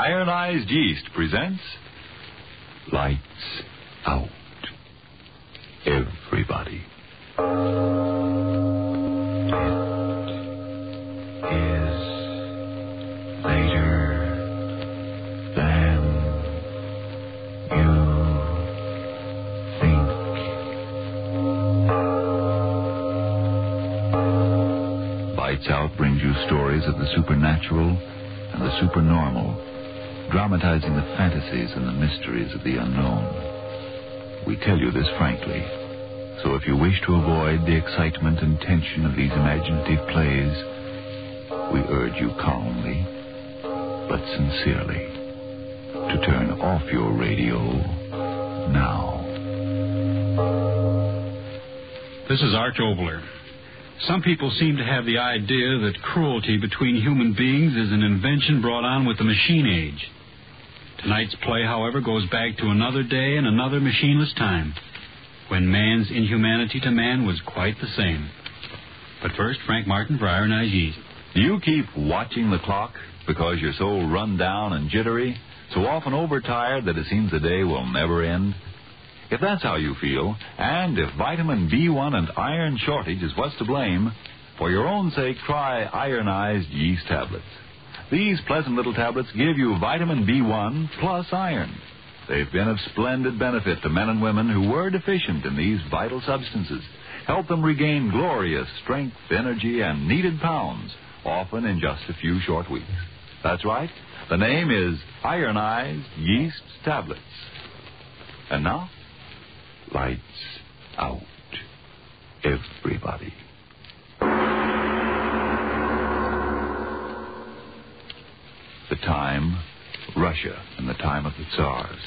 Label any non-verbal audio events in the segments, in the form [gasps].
Ironized Yeast presents Lights Out. Everybody. It is later than you think. Lights Out brings you stories of the supernatural and the supernormal, dramatizing the fantasies and the mysteries of the unknown. We tell you this frankly, so if you wish to avoid the excitement and tension of these imaginative plays, we urge you calmly, but sincerely, to turn off your radio now. This is Arch Oboler. Some people seem to have the idea that cruelty between human beings is an invention brought on with the machine age. Tonight's play, however, goes back to another day and another machineless time, when man's inhumanity to man was quite the same. But first, Frank Martin for Ironized Yeast. Do you keep watching the clock because you're so run down and jittery, so often overtired that it seems the day will never end? If that's how you feel, and if vitamin B1 and iron shortage is what's to blame, for your own sake, try ironized yeast tablets. These pleasant little tablets give you vitamin B1 plus iron. They've been of splendid benefit to men and women who were deficient in these vital substances. Help them regain glorious strength, energy, and needed pounds, often in just a few short weeks. That's right. The name is Ironized Yeast Tablets. And now, lights out. Everybody. The time, Russia in the time of the Tsars.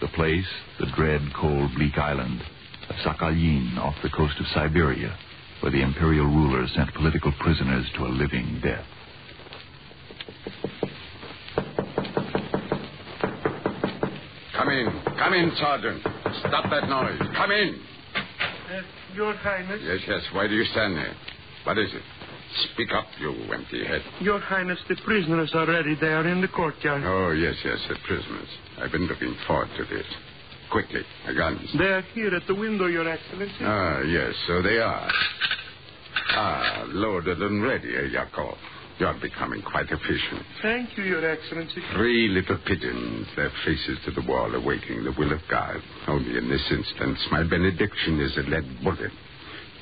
The place, the dread, cold, bleak island of Sakhalin off the coast of Siberia, where the imperial rulers sent political prisoners to a living death. Come in. Come in, Sergeant. Stop that noise. Come in. Uh, Your Highness. Yes, yes. Why do you stand there? What is it? Speak up, you empty head. Your Highness, the prisoners are ready. They are in the courtyard. Oh, yes, yes, the prisoners. I've been looking forward to this. Quickly, the guns. They are here at the window, Your Excellency. Ah, yes, so they are. Ah, loaded and ready, eh, Yakov? You're becoming quite efficient. Thank you, Your Excellency. Three little pigeons, their faces to the wall, awaiting the will of God. Only in this instance, my benediction is a lead bullet.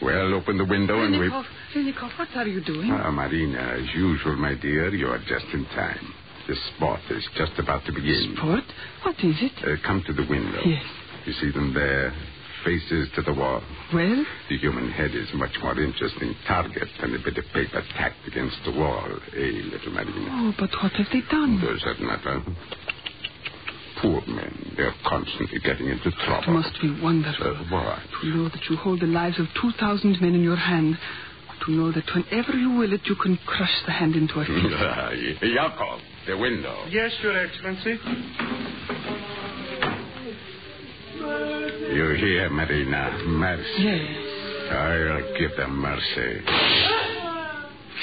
Well, open the window and we. Renikov, what are you doing? Ah, Marina, as usual, my dear, you are just in time. The sport is just about to begin. Sport? What is it? Uh, come to the window. Yes. You see them there, faces to the wall. Well, The human head is much more interesting target than a bit of paper tacked against the wall, eh, little Marina? oh, but what have they done? Does that matter? Poor men. They're constantly getting into trouble. It must be wonderful Uh, what? to know that you hold the lives of 2,000 men in your hand. To know that whenever you will it, you can crush the hand into a fist. [laughs] Yakov, the window. Yes, Your Excellency. You hear, Marina? Mercy. yes. I'll give them mercy.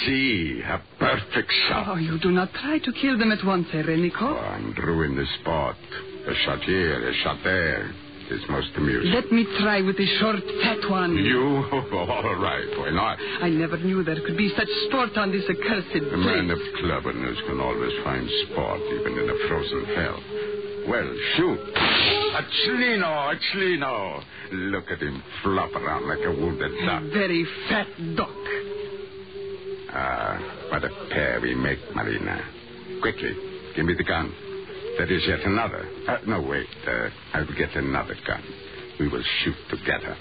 See, a perfect shot. Oh, you do not try to kill them at once, eh, Renikov? and ruin the spot. A shot here, a shot there. It's most amusing. Let me try with the short, fat one. You? [laughs] All right, why not? I never knew there could be such sport on this accursed A man of cleverness can always find sport, even in a frozen hell. Well, shoot. A Chlino, a Chlino. Look at him flop around like a wounded duck. A Very fat duck. Ah, what a pair we make, Marina. Quickly, give me the gun. There is yet another. Uh, no, wait. Uh, I will get another gun. We will shoot together.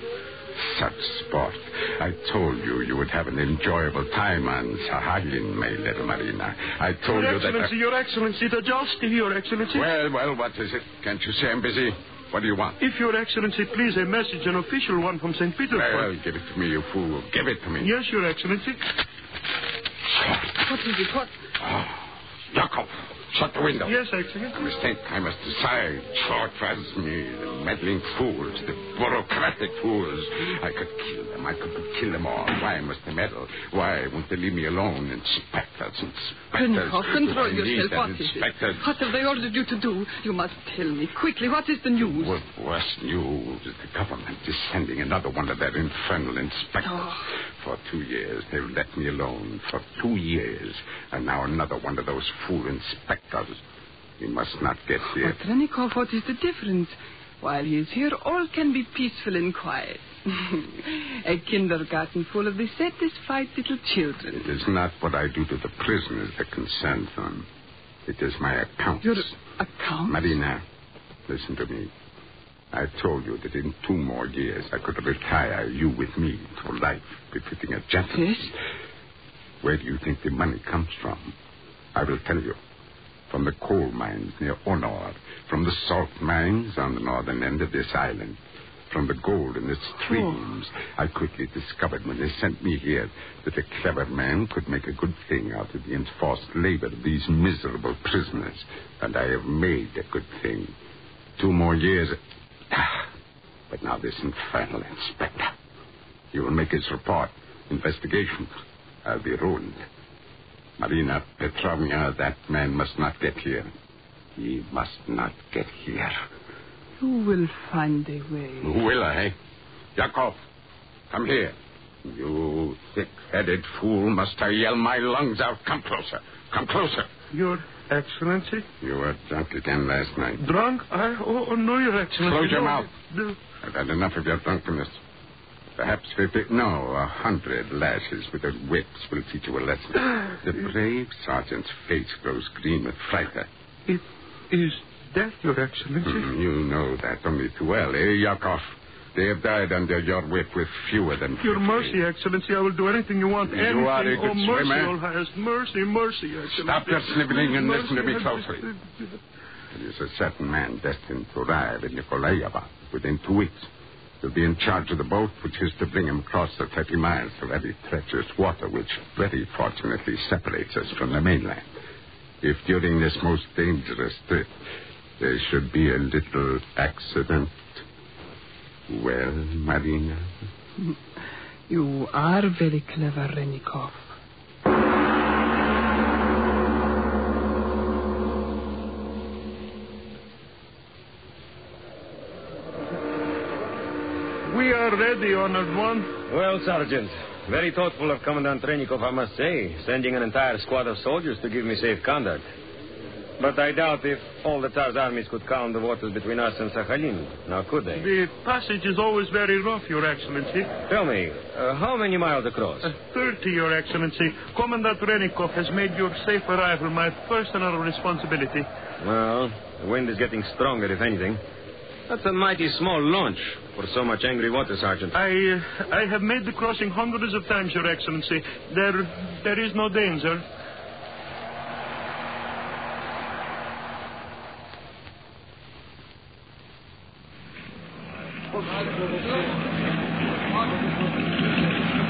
Such sport. I told you you would have an enjoyable time on Sakhalin, my little Marina. I told Your you that... Excellency, Your Excellency, the jousting, Your Excellency. Well, well, what is it? Can't you say I'm busy? What do you want? If Your Excellency please, a message, an official one from St. Petersburg. Well, give it to me, you fool. Give it to me. Yes, Your Excellency. What is it? What? Oh, Yakov, shut the window. Yes, Excellency. A mistake I must decide. Short as me, the meddling fools, the bureaucratic fools. I could kill them. I could kill them all. Why must they meddle? Why won't they leave me alone? Inspectors, inspectors. Renikov, control yourself. What is it? What have they ordered you to do? You must tell me quickly. What is the news? What worse news the government is sending another one of their infernal inspectors. Oh. For two years, they've let me alone. For two years. And now another one of those fool inspectors. He must not get here. But, what is the difference? While he is here, all can be peaceful and quiet. [laughs] a kindergarten full of the satisfied little children. It is not what I do to the prisoners that concerns them. It is my accounts. Your account? Marina, listen to me. I told you that in two more years I could retire you with me to life befitting a gentleman. Yes? Where do you think the money comes from? I will tell you. From the coal mines near Onor, from the salt mines on the northern end of this island, from the gold in the streams. Oh. I quickly discovered when they sent me here that a clever man could make a good thing out of the enforced labor of these miserable prisoners. And I have made a good thing. Two more years. [sighs] But now this infernal inspector. He will make his report. Investigation. I'll be ruined. Marina Petrovna, that man must not get here. He must not get here. You will find a way. Who will I? Yakov, come here. You thick-headed fool. Must I yell my lungs out? Come closer. Come closer. Your Excellency. You were drunk again last night. Drunk? I, oh, oh, no, Your Excellency. Close your no. mouth. No. I've had enough of your drunkenness. Perhaps fifty, no, a hundred lashes with their whips will teach you a lesson. [gasps] The brave sergeant's face grows green with fright. It is death, Your Excellency. Hmm, you know that only too well, eh, Yakov? They have died under your whip with fewer than Your mercy, Excellency. I will do anything you want. You anything. are a oh, good mercy, swimmer. highest. Mercy, mercy, Excellency. Stop your sniveling and Mercy, listen to me closely. There is a certain man destined to arrive in Nikolaeva within two weeks. He'll be in charge of the boat which is to bring him across the 30 miles of very treacherous water which very fortunately separates us from the mainland. If during this most dangerous trip there should be a little accident, well, Marina, You are very clever, Renikov. We are ready, honored one. Well, Sergeant, very thoughtful of Commandant Renikov, I must say, sending an entire squad of soldiers to give me safe conduct. But I doubt if all the Tsar's armies could calm the waters between us and Sakhalin. Now, could they? The passage is always very rough, Your Excellency. Tell me, uh, how many miles across? Uh, 30, Your Excellency. Commandant Renikov has made your safe arrival my personal responsibility. Well, the wind is getting stronger, if anything. That's a mighty small launch for so much angry water, Sergeant. I uh, I have made the crossing hundreds of times, Your Excellency. There there is no danger.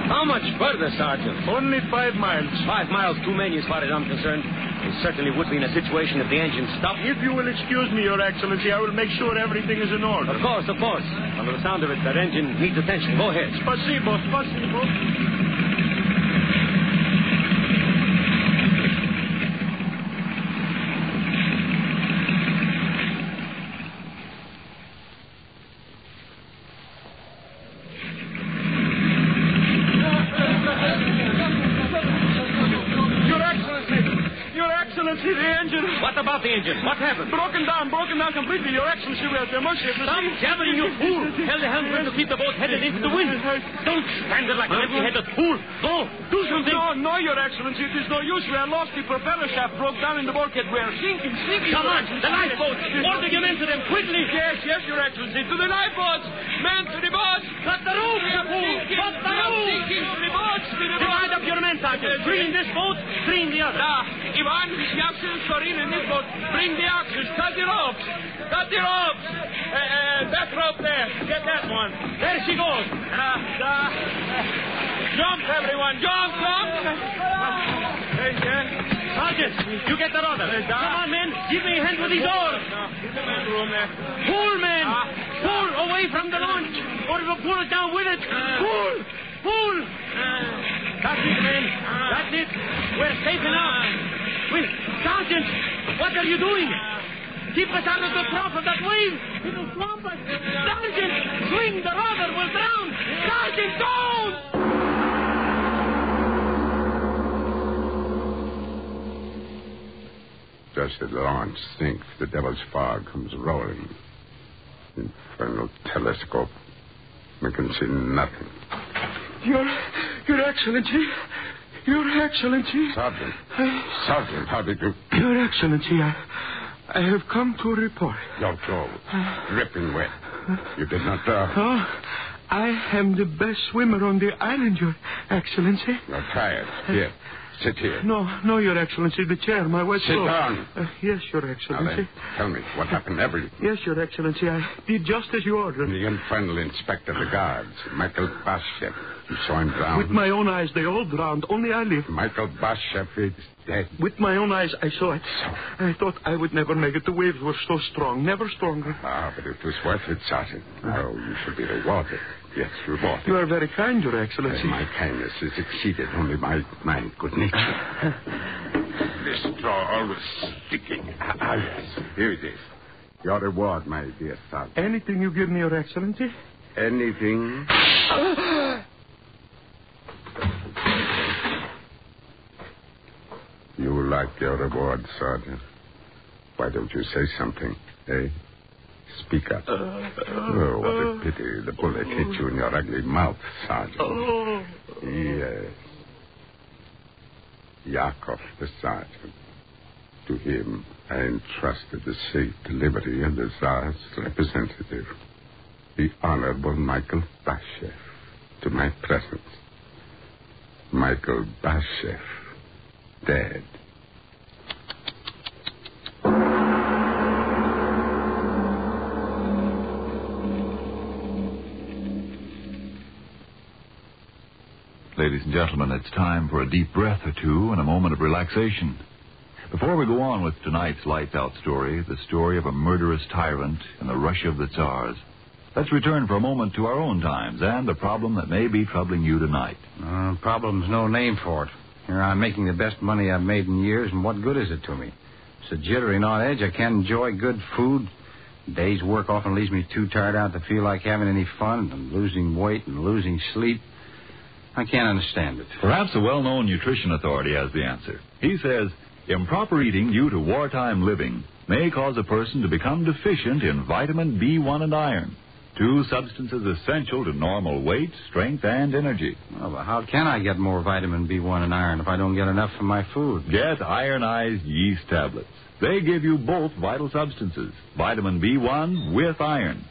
How much further, Sergeant? Only five miles. Five miles too many, as far as I'm concerned. We certainly would be in a situation if the engine stopped. If you will excuse me, Your Excellency, I will make sure everything is in order. Of course, of course. Under the sound of it, that engine needs attention. Go ahead. Спасибо, спасибо. Engine. What about the engine? What happened? Broken down, broken down completely. Your Excellency, we are at mercy. Stop jabbering, you fool! Tell the helmsman to keep the boat headed into the wind. Don't stand there like an empty-headed fool. Go, do something. No, no, Your Excellency. It is no use. We are lost. The propeller shaft broke down in the bulkhead. We are sinking, sinking. Come on, the lifeboat. Order your men to them quickly. Yes, yes, Your Excellency. To the lifeboats. Men to the boats. Cut the rope, you fool! Cut the rope! Sinking to the boats. To the Divide up your men, Sergeant. Three in this boat, three in the other. Ah, Ivan, Jackson, Sorin, and this boat. Bring the axes. Cut the ropes. Cut the ropes. Uh, uh, that rope there. Get that one. There she goes. Uh, uh, jump, everyone. Jump, jump. Hey, yeah. Sergeant, you get the rudder. Come on, men. Give me a hand with these oars. Pull, men. Ah. Pull away from the launch. Or it will pull us down with it. Pull. Pull. That's it, men. That's it. We're safe enough. Wait, Sergeant, what are you doing? Keep us out of the trough of that wave. It'll swamp us. Sergeant, swing the rudder. We'll drown. Sergeant, don't! Just as the launch sinks, the devil's fog comes rolling. Infernal telescope. We can see nothing. Your, Your Excellency. Your Excellency. Sergeant. Uh, Sergeant, how did you... Your Excellency, I, I have come to report. Your clothes. Uh, dripping wet. Uh, you did not drown. Oh, I am the best swimmer on the island, Your Excellency. You're tired. Here. Sit here. No, no, Your Excellency, the chair, my wet Sit down. Uh, yes, Your Now Excellency. then, tell me what happened. Everything. Yes, Your Excellency, I did just as you ordered. The infernal inspector of the guards, Michael Bashev. You saw him drown. With my own eyes, they all drowned. Only I lived. Michael Bashev is dead. With my own eyes, I saw it. I thought I would never make it. The waves were so strong, never stronger. Ah, but it was worth it, Sergeant. Oh, you should be rewarded. Yes, rewarded. You are very kind, Your Excellency. And my kindness is exceeded only by my good nature. [laughs] this straw always sticking. Ah, ah, yes. Here it is. Your reward, my dear son. Anything you give me, Your Excellency? Anything. [laughs] You like your reward, Sergeant. Why don't you say something, eh? Speak up. Oh, what a pity the bullet hit you in your ugly mouth, Sergeant. Oh. Yes. Yakov, the sergeant. To him, I entrusted the safe delivery of the Tsar's representative, the Honorable Michael Bashev, to my presence. Michael Bashev, dead. Ladies and gentlemen, it's time for a deep breath or two and a moment of relaxation. Before we go on with tonight's lights out story, the story of a murderous tyrant and the rush of the Tsars, let's return for a moment to our own times and the problem that may be troubling you tonight. Uh, problem's no name for it. Here I'm making the best money I've made in years, and what good is it to me? It's a jittery on edge. I can't enjoy good food. Day's work often leaves me too tired out to feel like having any fun. I'm losing weight and losing sleep. I can't understand it. Perhaps a well known nutrition authority has the answer. He says improper eating due to wartime living may cause a person to become deficient in vitamin B1 and iron, two substances essential to normal weight, strength, and energy. Well, but how can I get more vitamin B1 and iron if I don't get enough from my food? Get ironized yeast tablets. They give you both vital substances, vitamin B1 with iron.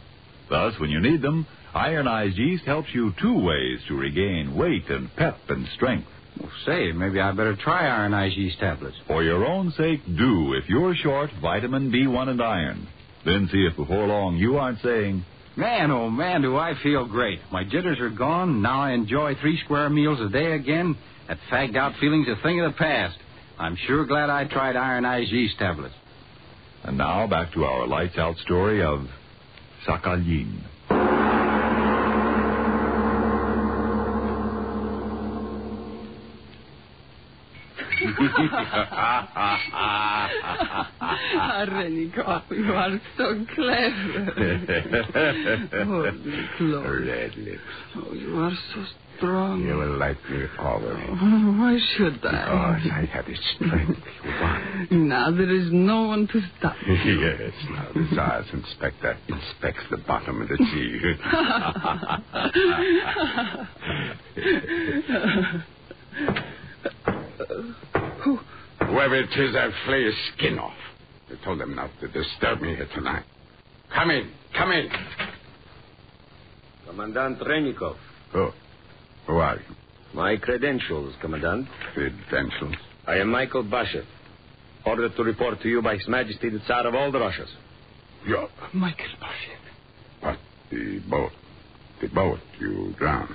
Thus, when you need them, ironized yeast helps you two ways to regain weight and pep and strength. Well, say, maybe I better try ironized yeast tablets. For your own sake, do if you're short vitamin B1 and iron. Then see if before long you aren't saying, Man, oh man, do I feel great. My jitters are gone. Now I enjoy three square meals a day again. That fagged out feeling's a thing of the past. I'm sure glad I tried ironized yeast tablets. And now back to our lights out story of Sakhalin. [laughs] Arenikov, you are so clever. [laughs] oh. Red lips. Oh, you are so strong. You will like me always. [laughs] Why should I? Because I have the strength you want. Now there is no one to stop me. yes, now the Tsar's inspector inspects the bottom of the sea. Whoever it is, I'll flay his skin off. I told them not to disturb me here tonight. Come in, come in. Commandant Renikov. Oh, who are you? My credentials, Commandant. Credentials? I am Michael Bashev, ordered to report to you by His Majesty the Tsar of all the Russias. You're Michael Bashev. But the boat, the boat you drowned.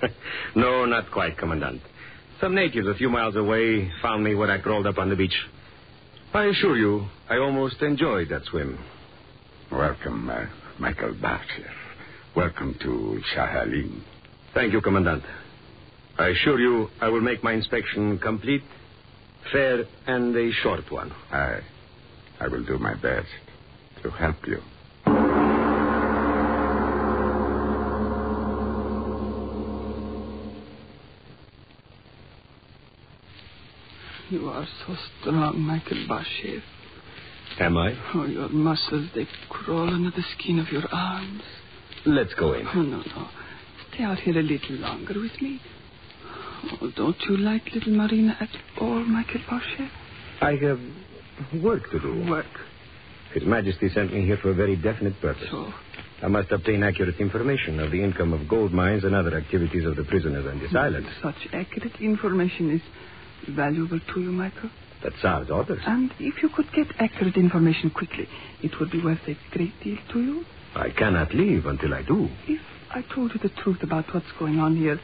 [laughs] no, not quite, Commandant. Some natives a few miles away found me when I crawled up on the beach. I assure you, I almost enjoyed that swim. Welcome, uh, Michael Bashev. Welcome to Sakhalin. Thank you, Commandant. I assure you I will make my inspection complete, fair, and a short one. I, I will do my best to help you. You are so strong, Michael Bashev. Am I? Oh, your muscles, they crawl under the skin of your arms. Let's go in. Oh, no, no. Stay out here a little longer with me. Oh, don't you like little Marina at all, Michael Bashev? I have work to do. Work. His Majesty sent me here for a very definite purpose. So, I must obtain accurate information of the income of gold mines and other activities of the prisoners on this island. such accurate information is valuable to you, Michael. That's Tsar's orders. And if you could get accurate information quickly, it would be worth a great deal to you. I cannot leave until I do. If I told you the truth about what's going on here,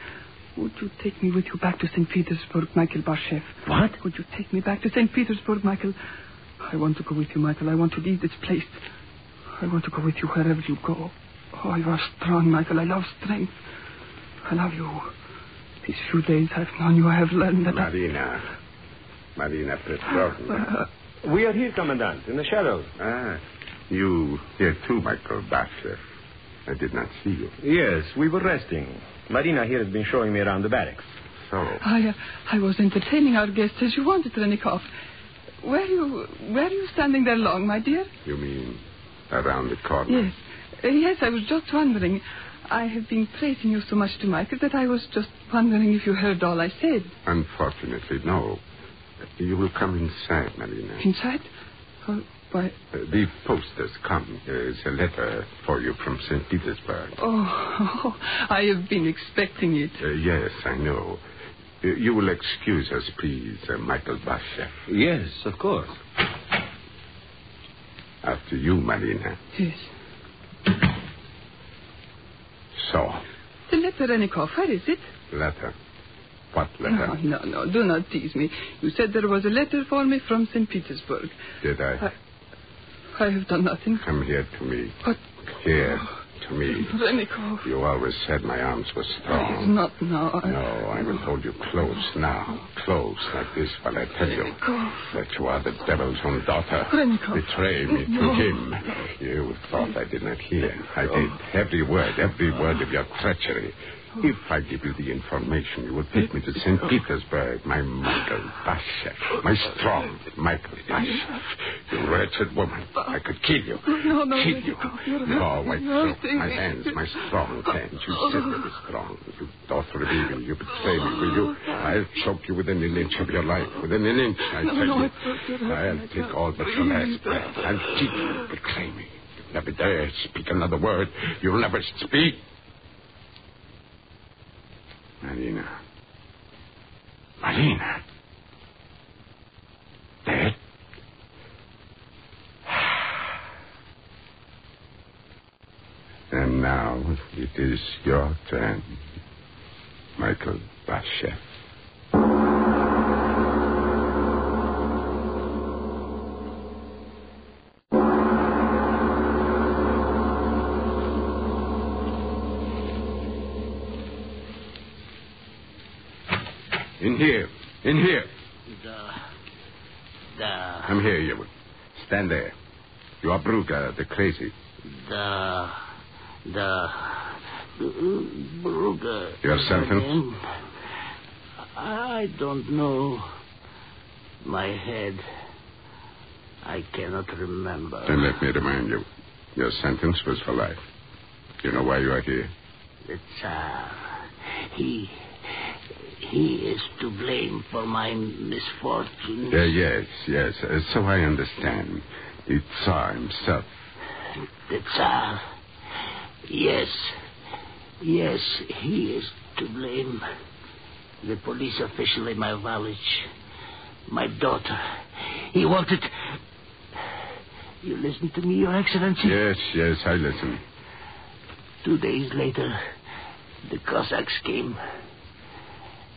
would you take me with you back to St. Petersburg, Michael Bashev? What? Would you take me back to St. Petersburg, Michael? I want to go with you, Michael. I want to leave this place. I want to go with you wherever you go. Oh, you are strong, Michael. I love strength. I love you. These few days I've known you, I have learned that. Marina. Marina Petrovna. Uh, We are here, Commandant, in the shadows. ah, you here too, Michael Bashev. I did not see you. Yes, we were resting. Marina here has been showing me around the barracks. So, I, uh, I was entertaining our guests as you wanted, Renikov. Were you, were you standing there long, my dear? you mean around the corner? Yes. Uh, yes, I was just wondering. I have been praising you so much to Michael that I was just wondering if you heard all I said. Unfortunately, no. You will come inside, Marina. Inside? Oh, why? Uh, the post has come. There's a letter for you from St. Petersburg. Oh, [laughs] I have been expecting it. Uh, yes, I know. Uh, you will excuse us, please, uh, Michael Bashev. Yes, of course. After you, Marina. Yes. So, The letter, Renikov, where is it? letter. What letter? Oh, no, no, do not tease me. You said there was a letter for me from St. Petersburg. Did I? I have done nothing. Come here to me. But, Here, oh. To me. You always said my arms were strong. not now. I- No, I will hold you close now. Close like this while I tell you that you are the devil's own daughter. Renikov. Betray me to him. You thought I did not hear. I did. Every word, every word of your treachery. If I give you the information, you will take me to St. Petersburg, my Michael Bashev. My strong Michael Bashev. You wretched woman. I could kill you. No, no, Kill you. You're No, white me. Throat, my hands, my strong hands. You said they were strong. You daughter of evil. You betray me, will you? I'll choke you within an inch of your life. Within an inch, I No, tell no, you. it hurts. You're hurting I'll take all but your last breath. I'll keep you. Betray me. You never dare speak another word. You'll never speak. Marina. Marina. Dead? [sighs] And now it is your turn, Michael Bashev. In here. The. The. Come here, you. Stand there. You are Bruga, the crazy. The. The. Bruga. Your sentence? I don't know. My head. I cannot remember. Then let me remind you. Your sentence was for life. You know why you are here? The Tsar. Uh, he. He is to blame for my misfortunes. Uh, yes, yes. Uh, so I understand. The Tsar himself. The Tsar. Yes. Yes, he is to blame. The police official in my village. My daughter. He wanted. You listen to me, Your Excellency? Yes, yes, I listen. Two days later, the Cossacks came.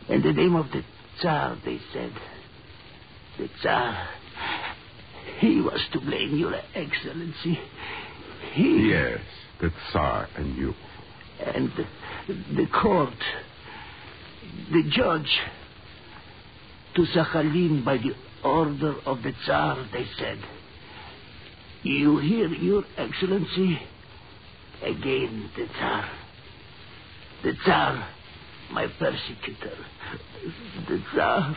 In the name of the Tsar, they said. The Tsar. He was to blame, Your Excellency. He. Yes, the Tsar and you. And the, the court. The judge. To Sakhalin by the order of the Tsar, they said. You hear, Your Excellency? Again, the Tsar. The Tsar, my persecutor. The Tsar.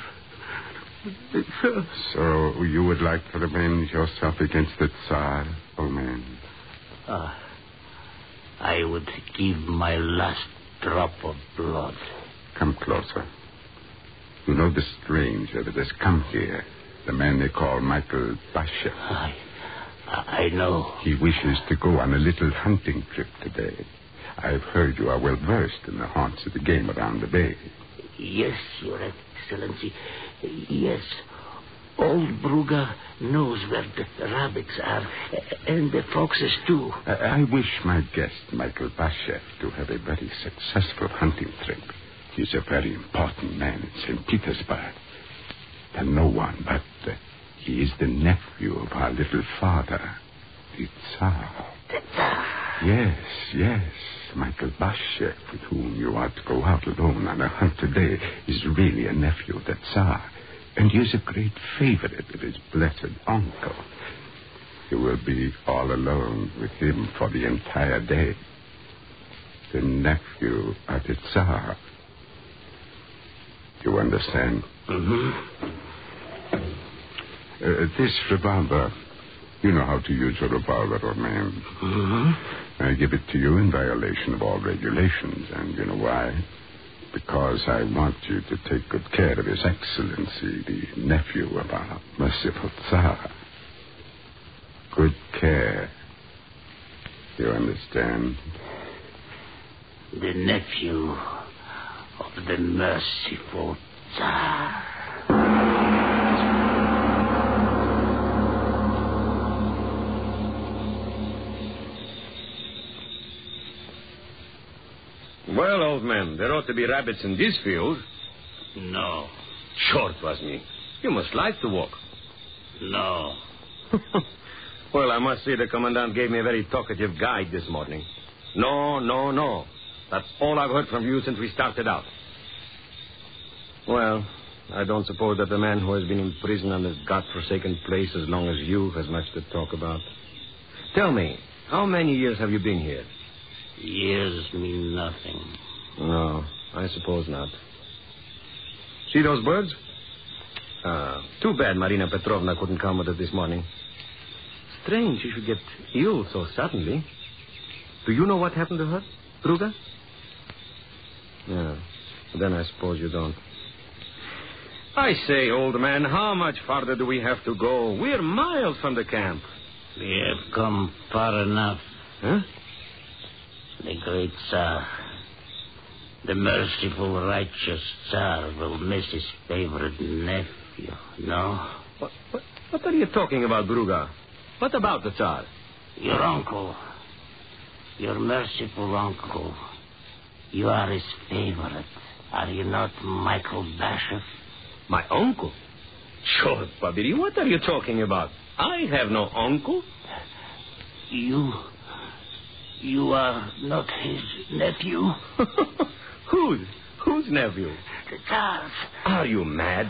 The Tsar. So you would like to revenge yourself against the Tsar, old man? Ah, I would give my last drop of blood. Come closer. You know the stranger that has come here, the man they call Michael Bashev. I, I know. He wishes to go on a little hunting trip today. I've heard you are well versed in the haunts of the game around the bay. Yes, Your Excellency. Yes. Old Bruga knows where the rabbits are, and the foxes, too. I, I wish my guest, Michael Bashev, to have a very successful hunting trip. He's a very important man in St. Petersburg. And no one but uh, he is the nephew of our little father, the Tsar. The Tsar? Yes, yes. Michael Bashev, with whom you are to go out alone on a hunt today, is really a nephew of the Tsar. And he is a great favorite of his blessed uncle. You will be all alone with him for the entire day. The nephew of the Tsar. You understand? Mm-hmm. Uh, this revolver, you know how to use a revolver, old man. Mm-hmm. I give it to you in violation of all regulations, and you know why? Because I want you to take good care of His Excellency, the nephew of our merciful Tsar. Good care. You understand? The nephew of the merciful Tsar. Well, old man, there ought to be rabbits in this field. No. Short was me. You must like to walk. No. [laughs] well, I must say the commandant gave me a very talkative guide this morning. No, no, no. That's all I've heard from you since we started out. Well, I don't suppose that the man who has been in prison on this godforsaken place as long as you has much to talk about. Tell me, how many years have you been here? Years mean nothing. No, I suppose not. See those birds? Uh, too bad Marina Petrovna couldn't come with us this morning. Strange she should get ill so suddenly. Do you know what happened to her, Bruga? Yeah, then I suppose you don't. I say, old man, how much farther do we have to go? We're miles from the camp. We have come far enough. Huh? The great Tsar, the merciful, righteous Tsar, will miss his favorite nephew. No? What, what, what are you talking about, Bruga? What about the Tsar? Your uncle. Your merciful uncle. You are his favorite. Are you not, Michael Bashev? My uncle? Sure, Babiri, what are you talking about? I have no uncle. You. You are not his nephew? [laughs] Whose? Whose nephew? The Tsar's. Are you mad?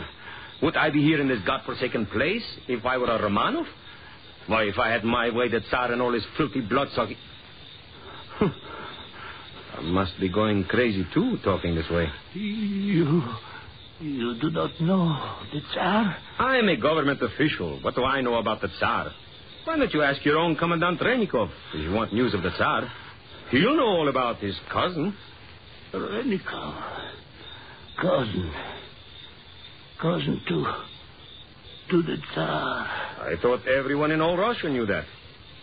Would I be here in this godforsaken place if I were a Romanov? Why, if I had my way, the Tsar and all his filthy bloodsucking. I must be going crazy, too, talking this way. You. You do not know the Tsar? I am a government official. What do I know about the Tsar? Why don't you ask your own Commandant Renikov if you want news of the Tsar? He'll know all about his cousin. Renikov. Cousin. Cousin to. to the Tsar. I thought everyone in all Russia knew that.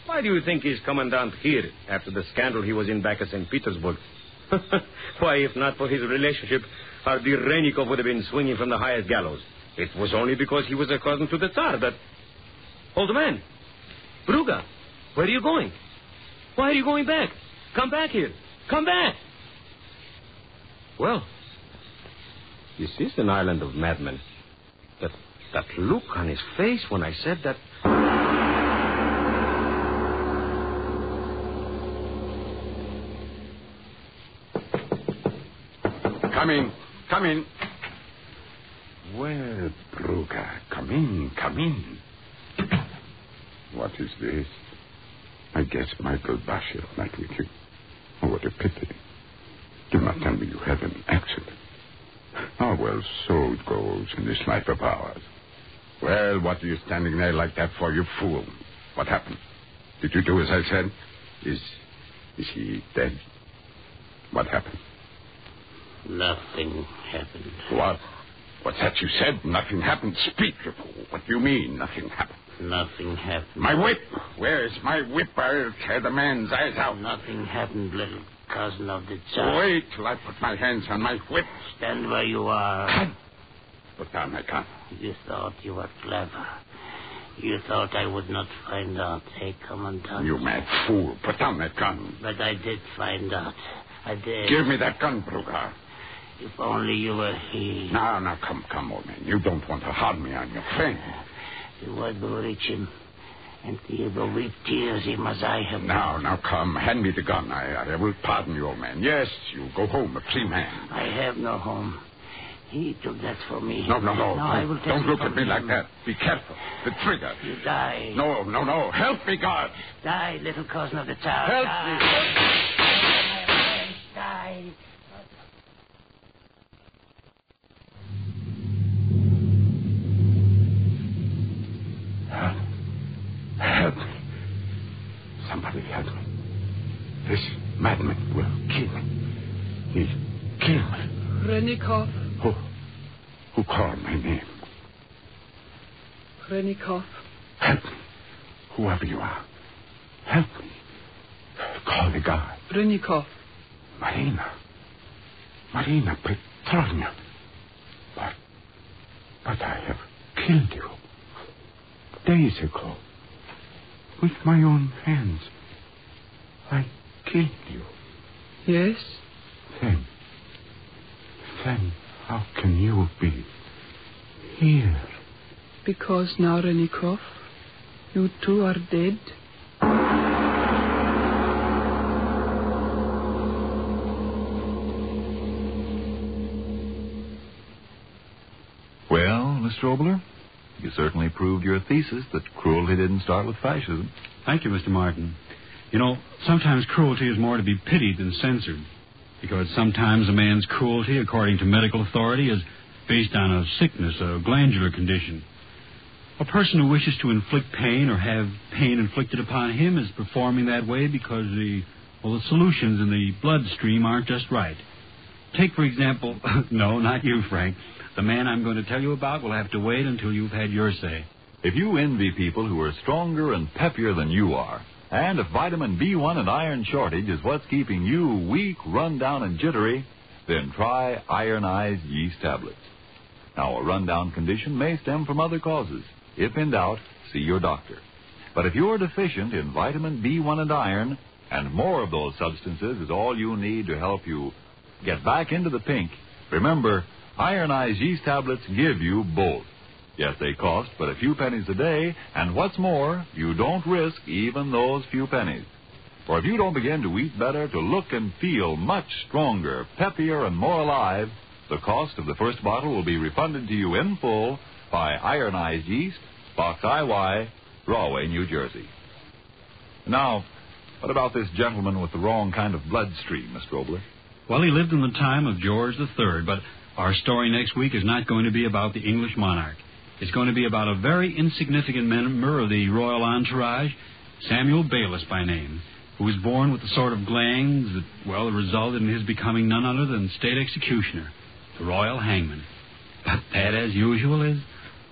Why do you think he's commandant here after the scandal he was in back at St. Petersburg? [laughs] Why, if not for his relationship, our dear Renikov would have been swinging from the highest gallows. It was only because he was a cousin to the Tsar that. Old man, Bruga, where are you going? Why are you going back? Come back here. Come back. Well, this is an island of madmen. That that look on his face when I said that. Come in. Come in. Well, Bruga, come in, come in. What is this? I guess Michael Bashev met with you. Oh, what a pity. Do not tell me you had an accident. Oh, well, so it goes in this life of ours. Well, what are you standing there like that for, you fool? What happened? Did you do as I said? Is is he dead? What happened? Nothing happened. What? What's that you said? Nothing happened. Speak, you fool. What do you mean, nothing happened? Nothing happened. My whip! Where's my whip? I'll tear the man's eyes out. Nothing happened, little cousin of the Tsar. Wait till I put my hands on my whip. Stand where you are. Put down my gun. You thought you were clever. You thought I would not find out, eh, Commandant? You mad fool. Put down that gun. But I did find out. I did. Give me that gun, Bruga. If only you were here. Now, now, come, come, old man. You don't want to harm me on your friend. You would reach him, and he will weep tears him as I have. Now, now, come. Hand me the gun. I, I will pardon you, old man. Yes, you go home a free man. I have no home. He took that for me. No, no, no. No, I will take Don't look at me him. like that. Be careful. The trigger. You die. No, no, no. Help me, God. Die, little cousin of the tower. Help die. Die. Help me. This madman will kill me. He'll kill me. Renikov, Who, who called my name? Renikov. Help me. Whoever you are. Help me. Call the guard. Renikov. Marina. Marina Petrovna. But, but I have killed you. Days ago. With my own hands. I killed you. Yes? Then, then how can you be here? Because now, Renikov, you too are dead. Well, Mr. Oboler, you certainly proved your thesis that cruelty didn't start with fascism. Thank you, Mr. Martin. You know, sometimes cruelty is more to be pitied than censored. Because sometimes a man's cruelty, according to medical authority, is based on a sickness, a glandular condition. A person who wishes to inflict pain or have pain inflicted upon him is performing that way because the well, the solutions in the bloodstream aren't just right. Take, for example, [laughs] no, not you, Frank. The man I'm going to tell you about will have to wait until you've had your say. If you envy people who are stronger and peppier than you are, and if vitamin B1 and iron shortage is what's keeping you weak, run down, and jittery, then try ironized yeast tablets. Now, a rundown condition may stem from other causes. If in doubt, see your doctor. But if you're deficient in vitamin B1 and iron, and more of those substances is all you need to help you get back into the pink, remember, ironized yeast tablets give you both. Yes, they cost but a few pennies a day, and what's more, you don't risk even those few pennies. For if you don't begin to eat better, to look and feel much stronger, peppier, and more alive, the cost of the first bottle will be refunded to you in full by Ironized Yeast, Box IY, Rahway, New Jersey. Now, What about this gentleman with the wrong kind of bloodstream, Mr. Oboler? Well, he lived in the time of George III, but our story next week is not going to be about the English monarch. It's going to be about a very insignificant member of the royal entourage, Samuel Bayliss by name, who was born with the sort of glands that, well, resulted in his becoming none other than state executioner, the royal hangman. But that, as usual, is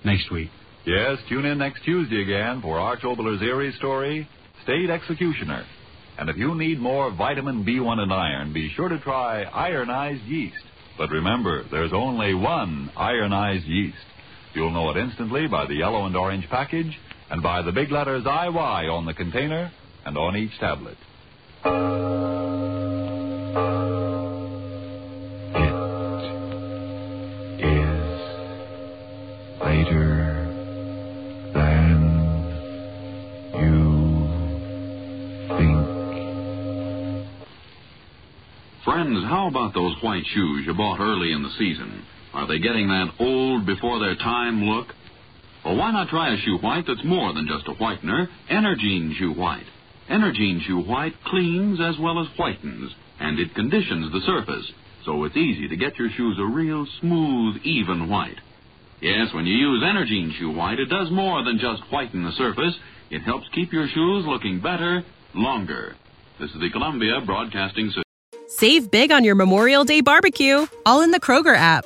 next week. Yes, tune in next Tuesday again for Arch Oboler's eerie story, State Executioner. And if you need more vitamin B1 and iron, be sure to try ironized yeast. But remember, there's only one ironized yeast. You'll know it instantly by the yellow and orange package and by the big letters IY on the container and on each tablet. It is later than you think. Friends, how about those white shoes you bought early in the season? Are they getting that old before their time look? Well, why not try a shoe white that's more than just a whitener? Energine Shoe White. Energine Shoe White cleans as well as whitens, and it conditions the surface, so it's easy to get your shoes a real smooth, even white. Yes, when you use Energine Shoe White, it does more than just whiten the surface. It helps keep your shoes looking better, longer. This is the Columbia Broadcasting System. Save big on your Memorial Day barbecue, all in the Kroger app.